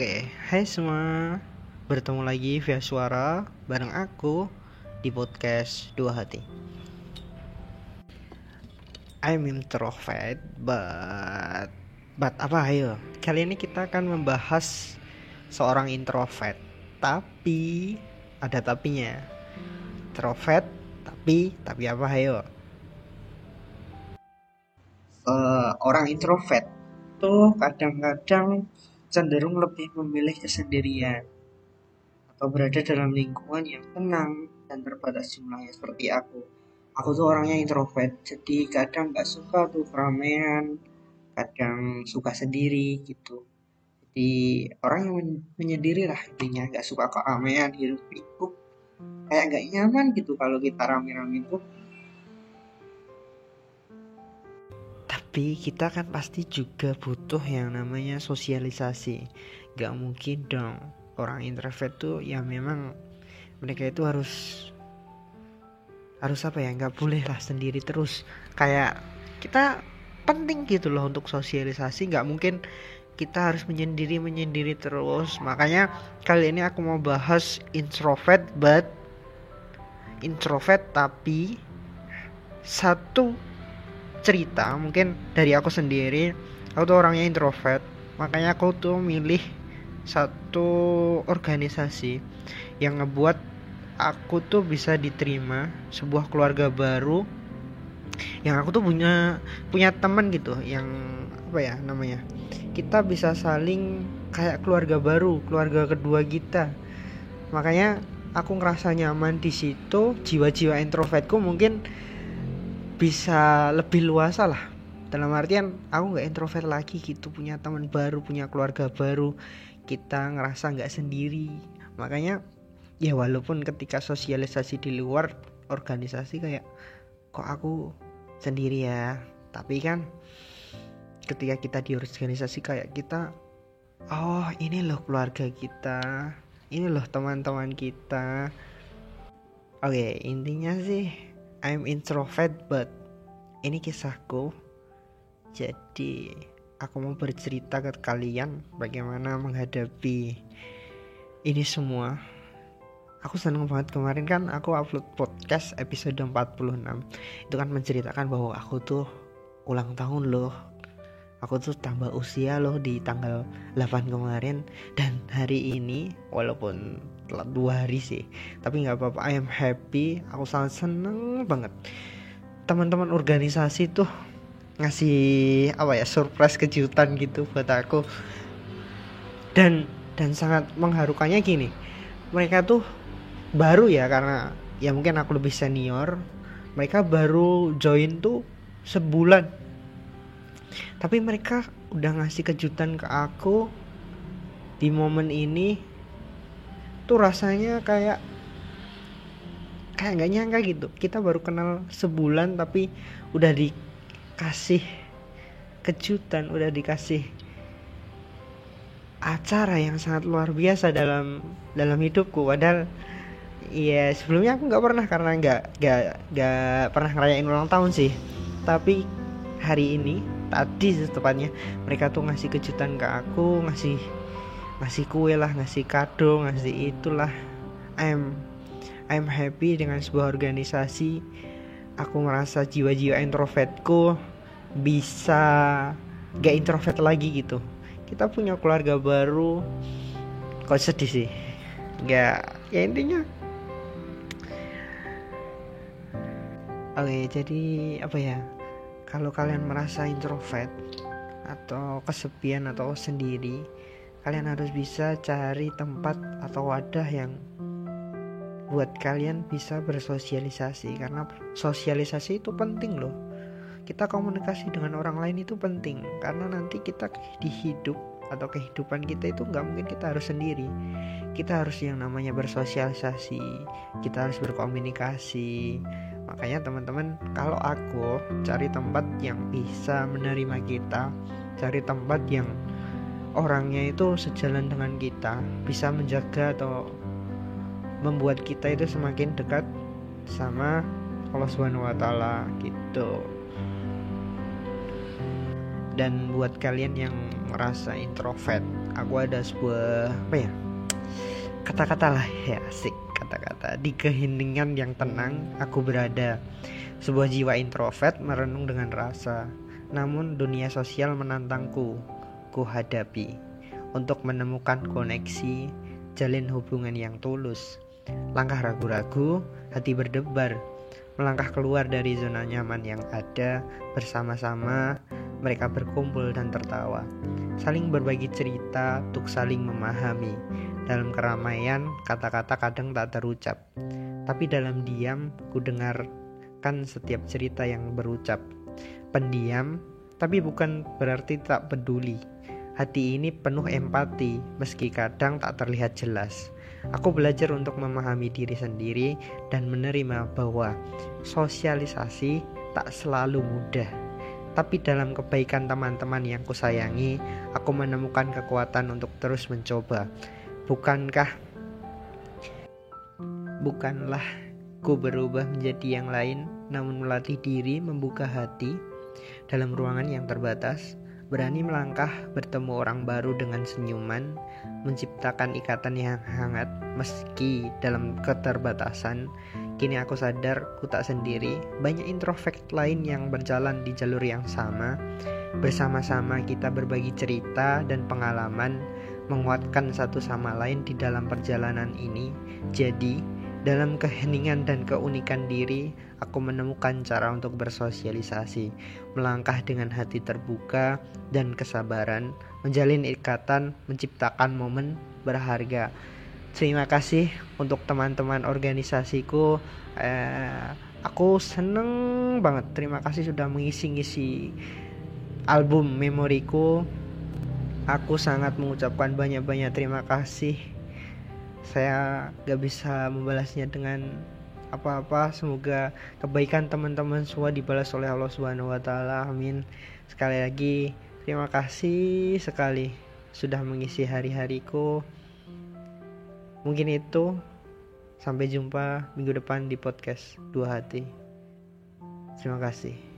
Oke, hai semua. Bertemu lagi via suara bareng aku di podcast Dua Hati. I'm introvert, but but apa ayo? Kali ini kita akan membahas seorang introvert. Tapi ada tapinya. Introvert, tapi tapi apa ayo? Uh, orang introvert tuh kadang-kadang cenderung lebih memilih kesendirian atau berada dalam lingkungan yang tenang dan terbatas jumlahnya seperti aku. Aku tuh orangnya introvert, jadi kadang nggak suka tuh keramaian, kadang suka sendiri gitu. Jadi orang yang menyendiri lah intinya nggak suka keramaian, hidup pikuk, kayak nggak nyaman gitu kalau kita rame-rame tuh tapi kita kan pasti juga butuh yang namanya sosialisasi. Gak mungkin dong. Orang introvert tuh ya memang mereka itu harus harus apa ya nggak boleh lah sendiri terus. Kayak kita penting gitu loh untuk sosialisasi. Nggak mungkin kita harus menyendiri menyendiri terus. Makanya kali ini aku mau bahas introvert but introvert tapi satu cerita mungkin dari aku sendiri aku tuh orangnya introvert. Makanya aku tuh milih satu organisasi yang ngebuat aku tuh bisa diterima sebuah keluarga baru yang aku tuh punya punya teman gitu yang apa ya namanya kita bisa saling kayak keluarga baru keluarga kedua kita. Makanya aku ngerasa nyaman di situ jiwa-jiwa introvertku mungkin bisa lebih luas lah. Dalam artian aku nggak introvert lagi gitu punya teman baru punya keluarga baru. Kita ngerasa nggak sendiri. Makanya ya walaupun ketika sosialisasi di luar organisasi kayak kok aku sendiri ya? Tapi kan ketika kita di organisasi kayak kita oh ini loh keluarga kita ini loh teman-teman kita. Oke okay, intinya sih I'm introvert but ini kisahku. Jadi aku mau bercerita ke kalian bagaimana menghadapi ini semua. Aku seneng banget kemarin kan aku upload podcast episode 46 itu kan menceritakan bahwa aku tuh ulang tahun loh. Aku tuh tambah usia loh di tanggal 8 kemarin. Dan hari ini walaupun telat dua hari sih tapi nggak apa-apa I am happy. Aku sangat seneng banget teman-teman organisasi tuh ngasih apa ya surprise kejutan gitu buat aku. Dan dan sangat mengharukannya gini mereka tuh baru ya karena ya mungkin aku lebih senior mereka baru join tuh sebulan. Tapi mereka udah ngasih kejutan ke aku di momen ini tuh rasanya kayak kayak nggak nyangka gitu. Kita baru kenal sebulan tapi udah dikasih kejutan udah dikasih acara yang sangat luar biasa dalam dalam hidupku. Padahal Iya sebelumnya aku nggak pernah karena nggak nggak nggak pernah ngerayain ulang tahun sih. Tapi hari ini tadi setepatnya mereka tuh ngasih kejutan ke aku ngasih ngasih kue lah ngasih kado ngasih itulah. I'm I'm happy dengan sebuah organisasi. Aku merasa jiwa-jiwa introvertku bisa gak introvert lagi gitu. Kita punya keluarga baru. Kok sedih sih? Gak ya intinya. Oke jadi apa ya? Kalau kalian merasa introvert atau kesepian atau sendiri kalian harus bisa cari tempat atau wadah yang buat kalian bisa bersosialisasi karena sosialisasi itu penting loh. Kita komunikasi dengan orang lain itu penting karena nanti kita di hidup atau kehidupan kita itu nggak mungkin kita harus sendiri. Kita harus yang namanya bersosialisasi kita harus berkomunikasi. Makanya teman-teman kalau aku cari tempat yang bisa menerima kita cari tempat yang orangnya itu sejalan dengan kita bisa menjaga atau membuat kita itu semakin dekat sama Allah Subhanahu wa taala gitu. dan buat kalian yang merasa introvert aku ada sebuah apa ya kata-kata lah ya asik kata-kata. Di keheningan yang tenang aku berada. Sebuah jiwa introvert merenung dengan rasa. Namun dunia sosial menantangku ku hadapi untuk menemukan koneksi jalin hubungan yang tulus langkah ragu-ragu hati berdebar melangkah keluar dari zona nyaman yang ada bersama-sama mereka berkumpul dan tertawa saling berbagi cerita untuk saling memahami dalam keramaian, kata-kata kadang tak terucap, tapi dalam diam ku dengarkan setiap cerita yang berucap. Pendiam, tapi bukan berarti tak peduli. Hati ini penuh empati, meski kadang tak terlihat jelas. Aku belajar untuk memahami diri sendiri dan menerima bahwa sosialisasi tak selalu mudah. Tapi dalam kebaikan teman-teman yang kusayangi, aku menemukan kekuatan untuk terus mencoba. Bukankah bukanlah ku berubah menjadi yang lain, namun melatih diri membuka hati dalam ruangan yang terbatas, berani melangkah bertemu orang baru dengan senyuman, menciptakan ikatan yang hangat meski dalam keterbatasan. Kini aku sadar ku tak sendiri, banyak introvert lain yang berjalan di jalur yang sama. Bersama-sama kita berbagi cerita dan pengalaman menguatkan satu sama lain di dalam perjalanan ini. Jadi, dalam keheningan dan keunikan diri, aku menemukan cara untuk bersosialisasi, melangkah dengan hati terbuka dan kesabaran, menjalin ikatan, menciptakan momen berharga. Terima kasih untuk teman-teman organisasiku. Eh, aku seneng banget. Terima kasih sudah mengisi-ngisi album memoriku Aku sangat mengucapkan banyak-banyak terima kasih. Saya gak bisa membalasnya dengan apa-apa. Semoga kebaikan teman-teman semua dibalas oleh Allah Subhanahu wa taala. Amin. Sekali lagi terima kasih sekali sudah mengisi hari-hariku. Mungkin itu. Sampai jumpa minggu depan di podcast Dua Hati. Terima kasih.